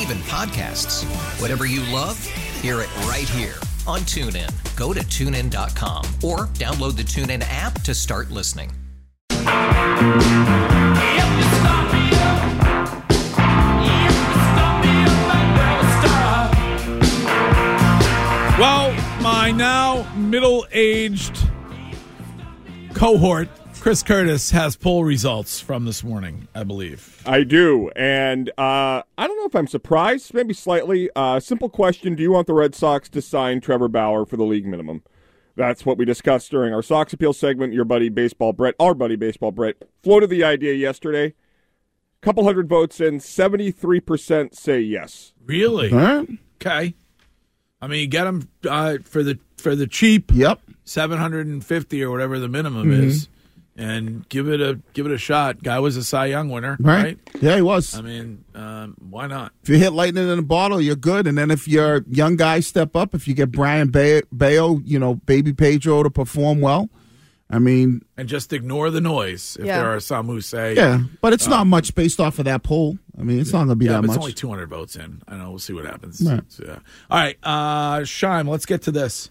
even podcasts. Whatever you love, hear it right here on TuneIn. Go to tunein.com or download the TuneIn app to start listening. Well, my now middle aged cohort, Chris Curtis, has poll results from this morning, I believe. I do, and uh, I don't know if I'm surprised, maybe slightly. Uh, simple question: Do you want the Red Sox to sign Trevor Bauer for the league minimum? That's what we discussed during our Sox appeal segment. Your buddy Baseball Brett, our buddy Baseball Brett, floated the idea yesterday. Couple hundred votes in, seventy-three percent say yes. Really? Okay. I mean, you get them uh, for the for the cheap. Yep. seven hundred and fifty or whatever the minimum Mm-hmm. is, and give it a give it a shot. Guy was a Cy Young winner, Right. right? Yeah, he was. I mean, um, why not? if you hit lightning in a bottle, you're good. And then if your young guys step up, if you get Brayan Bay- Bello, you know, baby Pedro to perform well, I mean, And just ignore the noise. If Yeah. there are some who say, yeah. But it's not much based off of that poll. I mean, it's not going to be yeah, that much. it's only two hundred votes in. I know. We'll see what happens. Right. So, yeah. All right, uh, Shime. Let's get to this.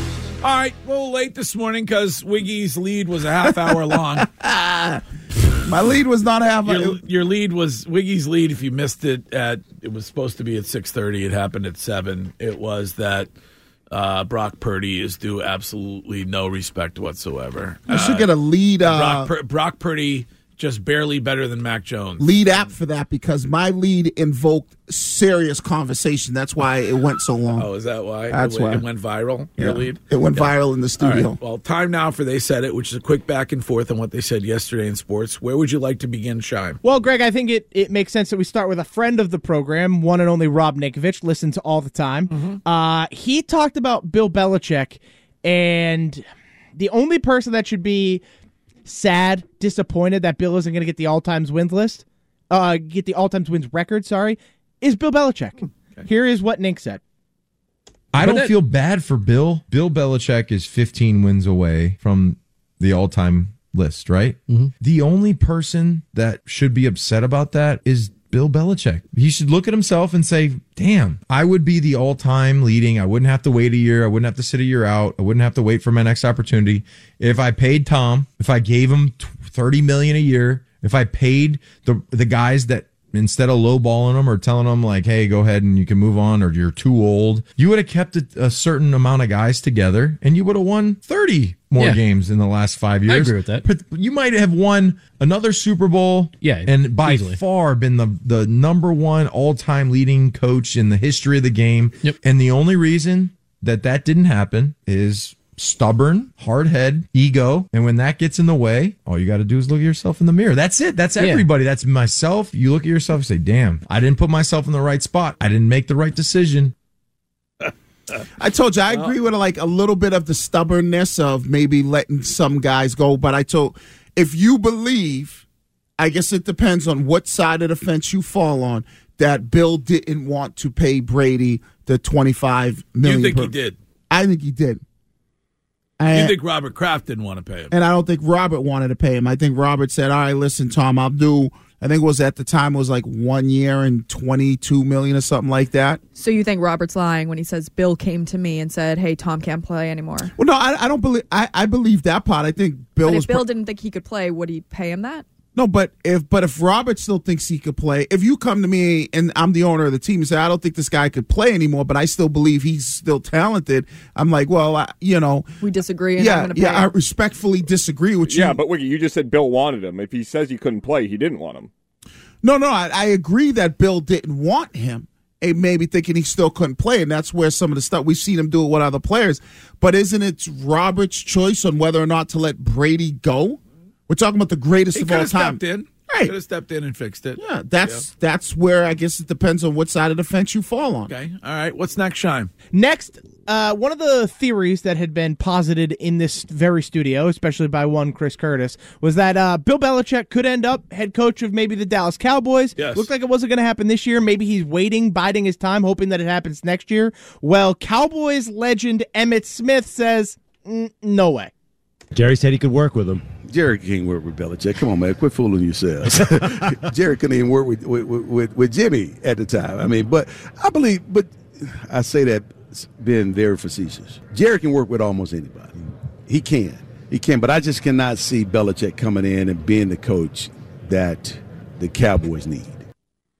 All right, a little late this morning because Wiggy's lead was a half hour long. My lead was not half. your, your lead was Wiggy's lead. If you missed it at, it was supposed to be at six thirty. It happened at seven. It was that uh, Brock Purdy is due absolutely no respect whatsoever. I should get a lead uh, Brock, Pur- Brock Purdy just barely better than Mac Jones. lead app for that because my lead invoked serious conversation. That's why it went so long. Oh, is that why? That's it, went- why. it went viral. Your lead. It went Yeah. viral in the studio. right. Well, time now for they said it, which is a quick back and forth on what they said yesterday in sports. Where would you like to begin, Shime? Well, Greg, I think it, it makes sense that we start with a friend of the program, one and only Rob Ninkovich, listens all the time. Uh, he talked about Bill Belichick, and the only person that should be sad, disappointed that Bill isn't going to get the all times wins list, uh, get the all times wins record, sorry, is Bill Belichick. Here is what Nink said. I But don't that- feel bad for Bill. Bill Belichick is 15 wins away from the all time list, right? The only person that should be upset about that is Bill Belichick. He should look at himself and say, damn, I would be the all time leading. I wouldn't have to wait a year. I wouldn't have to sit a year out. I wouldn't have to wait for my next opportunity. If I paid Tom, if I gave him 30 million a year, if I paid the the guys that instead of lowballing them or telling them like, "Hey, go ahead and you can move on," or "You're too old," you would have kept a, a certain amount of guys together, and you would have won thirty more Yeah. games in the last five years. I agree with that. But you might have won another Super Bowl, Yeah, and by easily. far been the the number one all time leading coach in the history of the game. Yep. And the only reason that that didn't happen is stubborn, hard head, ego. And when that gets in the way, all you got to do is look at yourself in the mirror. That's it. That's Yeah. everybody. That's myself. You look at yourself and say, damn, I didn't put myself in the right spot. I didn't make the right decision. I told you I agree with like a little bit of the stubbornness of maybe letting some guys go, but I told if you believe, I guess it depends on what side of the fence you fall on. That Bill didn't want to pay Brady the twenty five million. You think per- he did? I think he did. I- you think Robert Kraft didn't want to pay him? and I don't think Robert wanted to pay him. I think Robert said, "All right, listen, Tom, I'll do." I think it was at the time it was like one year and twenty two million or something like that. So you think Robert's lying when he says Bill came to me and said, "Hey, Tom can't play anymore." Well, no, I, I don't believe. I, I believe that part. I think Bill but was if Bill pro- didn't think he could play, would he pay him that? No, but if but if Robert still thinks he could play, if you come to me and I'm the owner of the team and say I don't think this guy could play anymore, but I still believe he's still talented, I'm like, well, I, you know, We disagree. And I'm yeah, pay yeah, I respectfully disagree with you. Yeah, but Wiggy, you just said Bill wanted him. If he says he couldn't play, he didn't want him. No, no, I, I agree that Bill didn't want him. And maybe thinking he still couldn't play, and that's where some of the stuff we've seen him do it with other players. But isn't it Robert's choice on whether or not to let Brady go? We're talking about the greatest he of could all have time. stepped in. Right. Could have stepped in and fixed it. Yeah, that's that's where I guess it depends on what side of the fence you fall on. Okay. All right. What's next, Shime? Next, uh, one of the theories that had been posited in this very studio, especially by one Chris Curtis, was that uh, Bill Belichick could end up head coach of maybe the Dallas Cowboys. Yes. Looked like it wasn't going to happen this year. Maybe he's waiting, biding his time, hoping that it happens next year. Well, Cowboys legend Emmitt Smith says, "Mm, no way. Jerry said he could work with him. Jerry can't work with Belichick. Come on, man, quit fooling yourselves. Jerry couldn't even work with, with with with Jimmy at the time. I mean, but I believe, but I say that being very facetious. Jerry can work with almost anybody. He can, he can. But I just cannot see Belichick coming in and being the coach that the Cowboys need.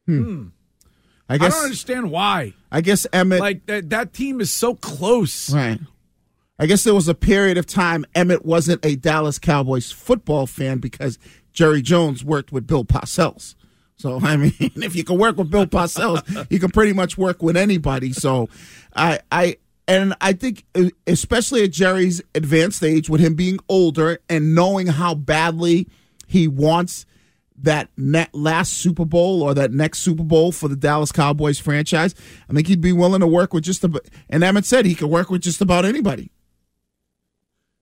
Hmm. I guess I don't understand why. I guess Emmitt Like that, that team is so close. Right. I guess there was a period of time Emmitt wasn't a Dallas Cowboys football fan because Jerry Jones worked with Bill Parcells. So I mean, if you can work with Bill Parcells, you can pretty much work with anybody. So I I and I think especially at Jerry's advanced age with him being older and knowing how badly he wants that last Super Bowl or that next Super Bowl for the Dallas Cowboys franchise, I think he'd be willing to work with just about. And Emmitt said he could work with just about anybody.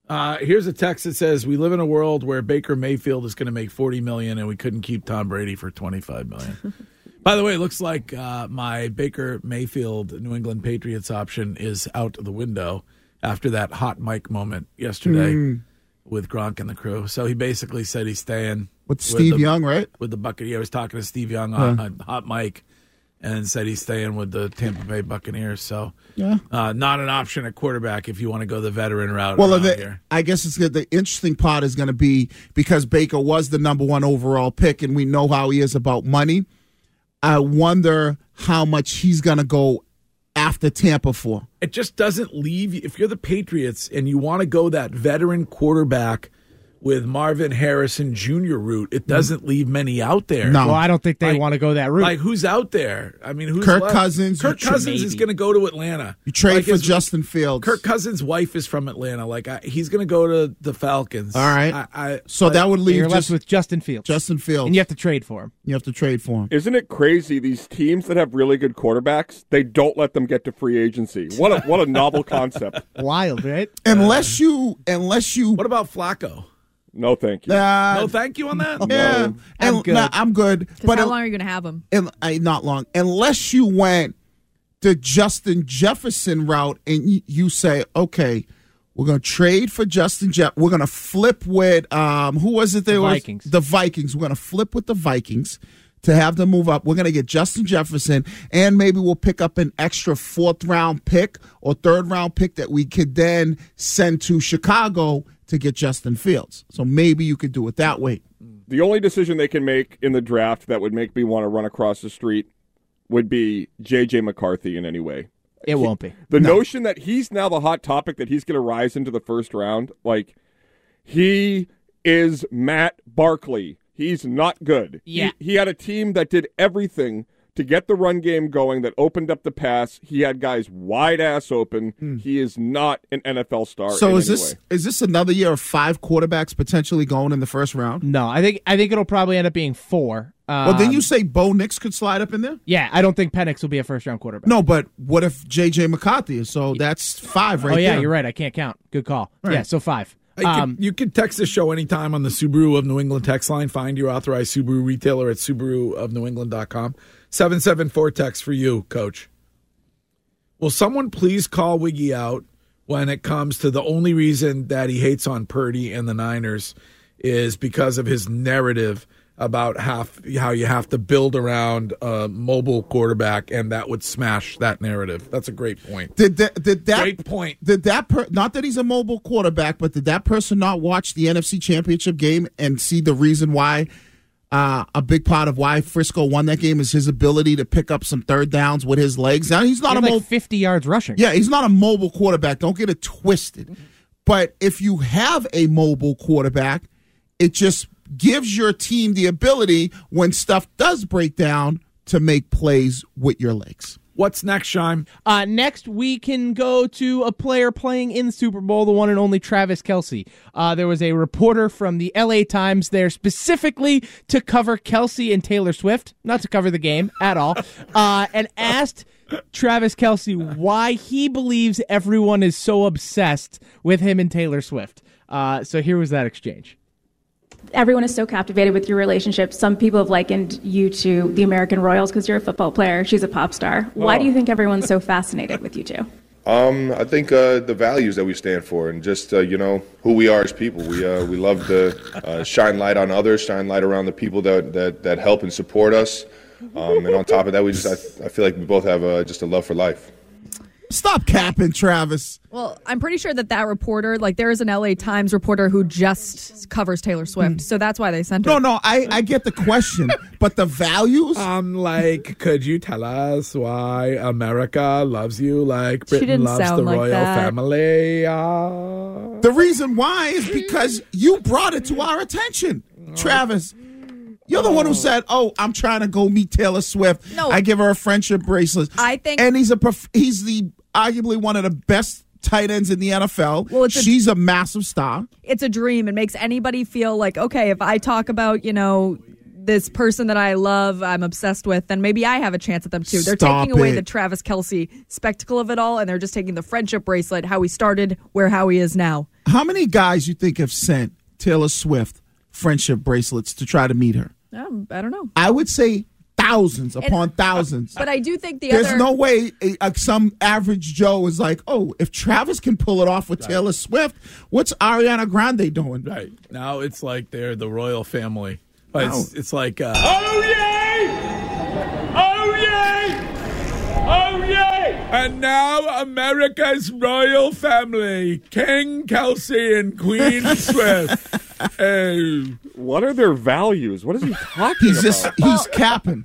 Uh, here's a text that says, "We live in a world where Baker Mayfield is going to make 40 million, and we couldn't keep Tom Brady for 25 million." By the way, it looks like uh, my Baker Mayfield New England Patriots option is out the window after that hot mic moment yesterday Mm. with Gronk and the crew. So he basically said he's staying With Steve the- Young, right? With the Buccaneers. I was talking to Steve Young on, Huh. on hot mic, and said he's staying with the Tampa Bay Buccaneers. So Yeah. uh, not an option at quarterback if you want to go the veteran route. Well, the. I guess it's good. The interesting part is going to be because Baker was the number one overall pick, and we know how he is about money. I wonder how much he's going to go after Tampa for. it just doesn't leave you. If you're the Patriots and you want to go that veteran quarterback with Marvin Harrison Jr. route, it doesn't leave many out there. Well, I don't think they want to go that route. Like who's out there? I mean, who's Kirk left? Cousins, Kirk you tra- Cousins is going to go to Atlanta. You trade Like for his- Justin Fields. Kirk Cousins' wife is from Atlanta. Like I, he's going to go to the Falcons. All right. I, I, so like- that would leave You're left just with Justin Fields. Justin Fields. And you have to trade for him. You have to trade for him. Isn't it crazy? These teams that have really good quarterbacks, they don't let them get to free agency. What a what a novel concept. Wild, right? Unless you, unless you. What about Flacco? No, thank you. Uh, no, thank you on that. Yeah, No. and, I'm good. nah, I'm good. But how un- long are you going to have them? and I, not long, unless you went the Justin Jefferson route and you, you say, okay, we're going to trade for Justin Jeff. We're going to flip with um, who was it? They The were Vikings. The Vikings. We're going to flip with the Vikings to have them move up. We're going to get Justin Jefferson, and maybe we'll pick up an extra fourth round pick or third round pick that we could then send to Chicago to get Justin Fields. So maybe you could do it that way. The only decision they can make in the draft that would make me want to run across the street would be J.J. McCarthy in any way. It won't be. The notion that he's now the hot topic, that he's going to rise into the first round, like he is Matt Barkley. He's not good. He- Yeah. He, had a team that did everything to get the run game going, that opened up the pass. He had guys wide ass open. He is not an NFL star. Hmm. So in is any this way. is this another year of five quarterbacks potentially going in the first round? No, I think I think it'll probably end up being four. Um, well, then you say Bo Nix could slide up in there? Yeah, I don't think Penix will be a first round quarterback. No, but what if J.J. McCarthy is? So that's five right oh yeah, there. you're right. I can't count. Good call. Right. Yeah, so five. You can, Um, you can text the show anytime on the Subaru of New England text line. Find your authorized Subaru retailer at SubaruofNewEngland.com. 774 text for you, coach. Will someone please call Wiggy out when it comes to the only reason that he hates on Purdy and the Niners is because of his narrative about half how you have to build around a mobile quarterback, and that would smash that narrative. That's a great point. Did that? Did that? Great point. Did that? Per, not that he's a mobile quarterback, but did that person not watch the NFC Championship game and see the reason why? Uh, a big part of why Frisco won that game is his ability to pick up some third downs with his legs. Now he's not He a like mobile. 50 yards rushing. Yeah, he's not a mobile quarterback. Don't get it twisted. But if you have a mobile quarterback, it just gives your team the ability when stuff does break down to make plays with your legs. What's next, Shime? Uh, next, we can go to a player playing in the Super Bowl, the one and only Travis Kelce. Uh, there was a reporter from the LA Times there specifically to cover Kelce and Taylor Swift, not to cover the game at all, uh, and asked Travis Kelce why he believes everyone is so obsessed with him and Taylor Swift. Uh, so here was that exchange. Everyone is so captivated with your relationship. Some people have likened you to the American Royals because you're a football player. She's a pop star. Why Oh. do you think everyone's so fascinated with you two? Um, I think uh, the values that we stand for, and just uh, you know who we are as people. We uh, we love to uh, shine light on others, shine light around the people that that, that help and support us. Um, and on top of that, we just I, I feel like we both have uh, just a love for life. Stop capping, Travis. Well, I'm pretty sure that that reporter, like, there is an LA Times reporter who just covers Taylor Swift, so that's why they sent her. No, no, I, I get the question, but the values. I'm like, could you tell us why America loves you like Britain didn't loves sound the like royal that. family? Uh, The reason why is because you brought it to our attention, Travis. You're the one who said, "Oh, I'm trying to go meet Taylor Swift. No. I give her a friendship bracelet." I think- and he's a prof- he's the arguably one of the best tight ends in the NFL. Well, it's a- She's a massive star. it's a dream. It makes anybody feel like, okay, if I talk about, you know, this person that I love, I'm obsessed with, then maybe I have a chance at them too. They're Stop taking away it. the Travis Kelce spectacle of it all, and they're just taking the friendship bracelet, how he started, where how he is now. How many guys you think have sent Taylor Swift friendship bracelets to try to meet her? Um, I don't know. I would say thousands upon thousands. But I do think the There's other. no way a, a- some average Joe is like, oh, if Travis can pull it off with Taylor Swift, what's Ariana Grande doing? Right now, it's like they're the royal family. But it's, it's like uh, Oh yay! Oh yay! Oh yay! And now America's royal family, King Kelce and Queen Swift. Oh, What are their values? What is he talking He's about? just he's capping.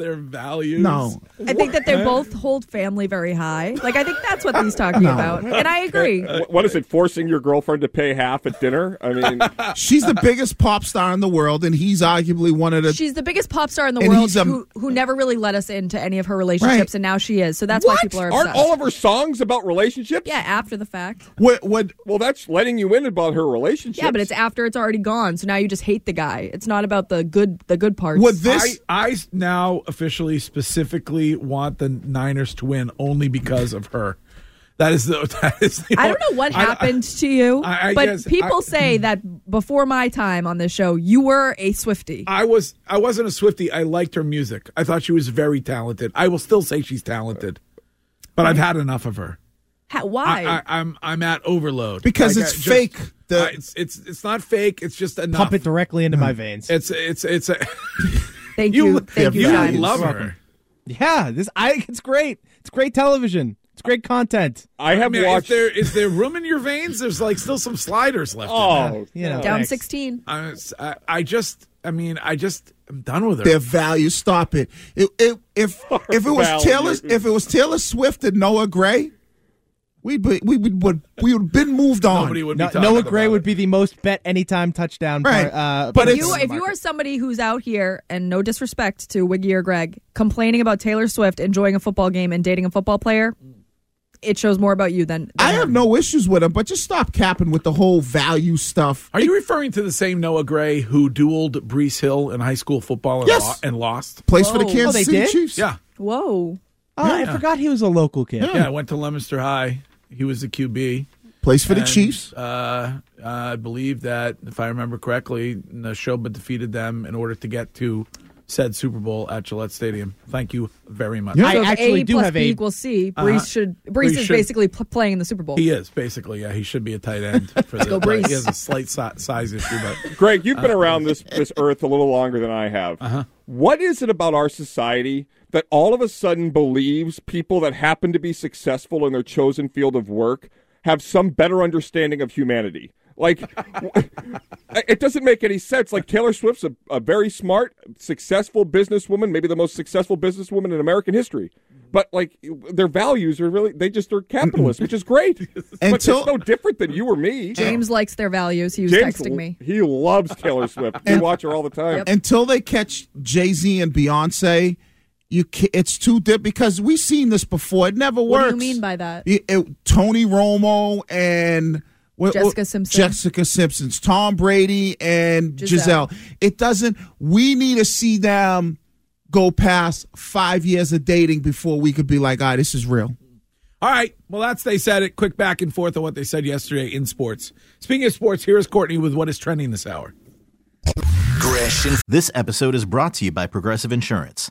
Their values. No. I think that they both hold family very high. Like I think that's what he's talking No. about, and I agree. Uh, what- what is it? Forcing your girlfriend to pay half at dinner? I mean, She's the biggest pop star in the world, and he's arguably one of the. She's the biggest pop star in the And world he's a- who who never really let us into any of her relationships, Right. and now she is. So that's why people are aren't all of her songs about relationships? yeah, after the fact. What? What? Well, that's letting you in about her relationship. Yeah, but it's after it's already gone. So now you just hate the guy. It's not about the good the good parts. Would this? I, I now officially specifically want the Niners to win only because of her. That is the. That is the I don't know what I- I- happened to you, I- I but guess- people I- say that before my time on this show, you were a Swiftie. I was I wasn't a Swiftie. I liked her music. I thought she was very talented. I will still say she's talented, but I've had enough of her. Ha- why? I, I, I'm I'm at overload Because Like, it's just- fake. The- it's it's it's not fake. It's just enough. Pump it directly into my veins. It's it's it's a. thank you- you, thank you, you guys. love Welcome. her. Yeah, this I it's great. It's great television. It's great content. I have mean, watched. Is there is there room in your veins? There's like still some sliders left. in oh, there. You know, Down thanks. sixteen. I, I I just I mean I just I'm done with her. Their value. Stop it. It, it if if it was values. Taylor if it was Taylor Swift and Noah Gray, we'd be, we would would we would have been moved on. Nobody would No, be talking Noah Gray about would it. be the most bet anytime touchdown. Right. par- uh, But If you, if you are somebody who's out here, and no disrespect to Wiggy or Greg, complaining about Taylor Swift enjoying a football game and dating a football player, it shows more about you than. than I her. have no issues with him, but just stop capping with the whole value stuff. Are you referring to the same Noah Gray who dueled Brees Hill in high school football and, Yes. lo- and lost? Plays for the Whoa. Kansas Oh, City did? Chiefs. Yeah, Whoa. Oh, I forgot he was a local kid. yeah. I went to Leominster High. He was the QB. Plays for the Chiefs. Uh, I believe that, if I remember correctly, Neshoba defeated them in order to get to said Super Bowl at Gillette Stadium. Thank you very much. I actually A plus B equals C. Brees Uh-huh. should Brees, Brees is should- basically pl- playing in the Super Bowl. He is basically, yeah. He should be a tight end for the. go, but Brees. He has a slight si- size issue, but Greg, you've been Uh, around this this earth a little longer than I have. What is it about our society that all of a sudden believes people that happen to be successful in their chosen field of work have some better understanding of humanity? Like, it doesn't make any sense. Like Taylor Swift's a, a very smart, successful businesswoman, maybe the most successful businesswoman in American history. But like their values are really—they just are capitalist, which is great. but it's Until- no different than you or me. James likes their values. He was James, texting me. He loves Taylor Swift. We watch her all the time. Until they catch Jay Z and Beyonce, you ca it's too dip because we've seen this before. It never works. What do you mean by that? It- it- Tony Romo and what- Jessica what- Simpson. Jessica Simpson's Tom Brady and Gisele. Gisele. It doesn't. We need to see them go past five years of dating before we could be like, ah, this is real. All right. Well, that's they said it. Quick back and forth on what they said yesterday in sports. Speaking of sports, here is Courtney with what is trending this hour. Gresh. This episode is brought to you by Progressive Insurance.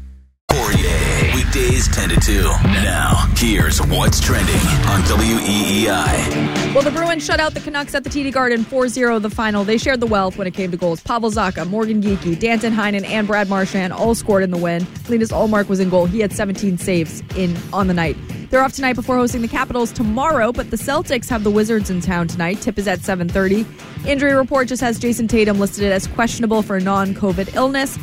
Poirier. Weekdays 10 to 2. Now, here's what's trending on WEEI. Well, the Bruins shut out the Canucks at the TD Garden 4-0 the final. They shared the wealth when it came to goals. Pavel Zacha, Morgan Geekie, Danton Heinen, and Brad Marchand all scored in the win. Linus Ullmark was in goal. He had 17 saves in on the night. They're off tonight before hosting the Capitals tomorrow, but the Celtics have the Wizards in town tonight. Tip is at 7:30. Injury report just has Jayson Tatum listed as questionable for non-COVID illness.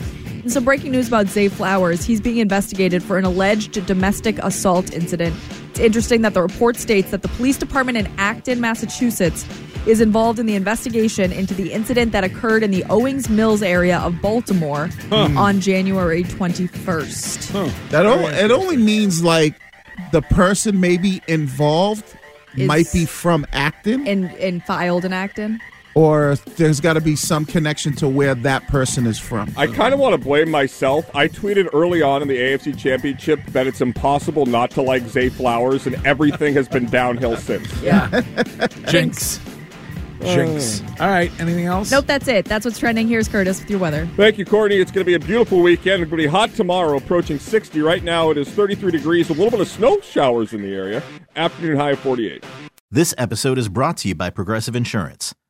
And some breaking news about Zay Flowers. He's being investigated for an alleged domestic assault incident. It's interesting that the report states that the police department in Acton, Massachusetts, is involved in the investigation into the incident that occurred in the Owings Mills area of Baltimore Huh. on January 21st. That o- it only means like the person maybe involved Is- might be from Acton, And, and filed in Acton. Or there's got to be some connection to where that person is from. I kind of want to blame myself. I tweeted early on in the AFC Championship that it's impossible not to like Zay Flowers, and everything has been downhill since. Yeah. Jinx. Jinx. Uh, all right. Anything else? Nope, that's it. That's what's trending. Here's Curtis with your weather. Thank you, Courtney. It's going to be a beautiful weekend. It's going to be hot tomorrow, approaching 60. Right now, it is 33 degrees, a little bit of snow showers in the area. Afternoon high of 48. This episode is brought to you by Progressive Insurance.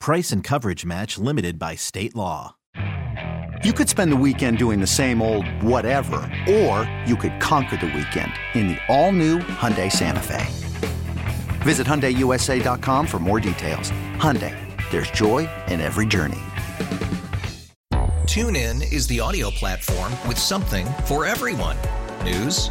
Price and coverage match limited by state law. You could spend the weekend doing the same old whatever, or you could conquer the weekend in the all-new Hyundai Santa Fe. Visit HyundaiUSA.com for more details. Hyundai, there's joy in every journey. TuneIn is the audio platform with something for everyone. News.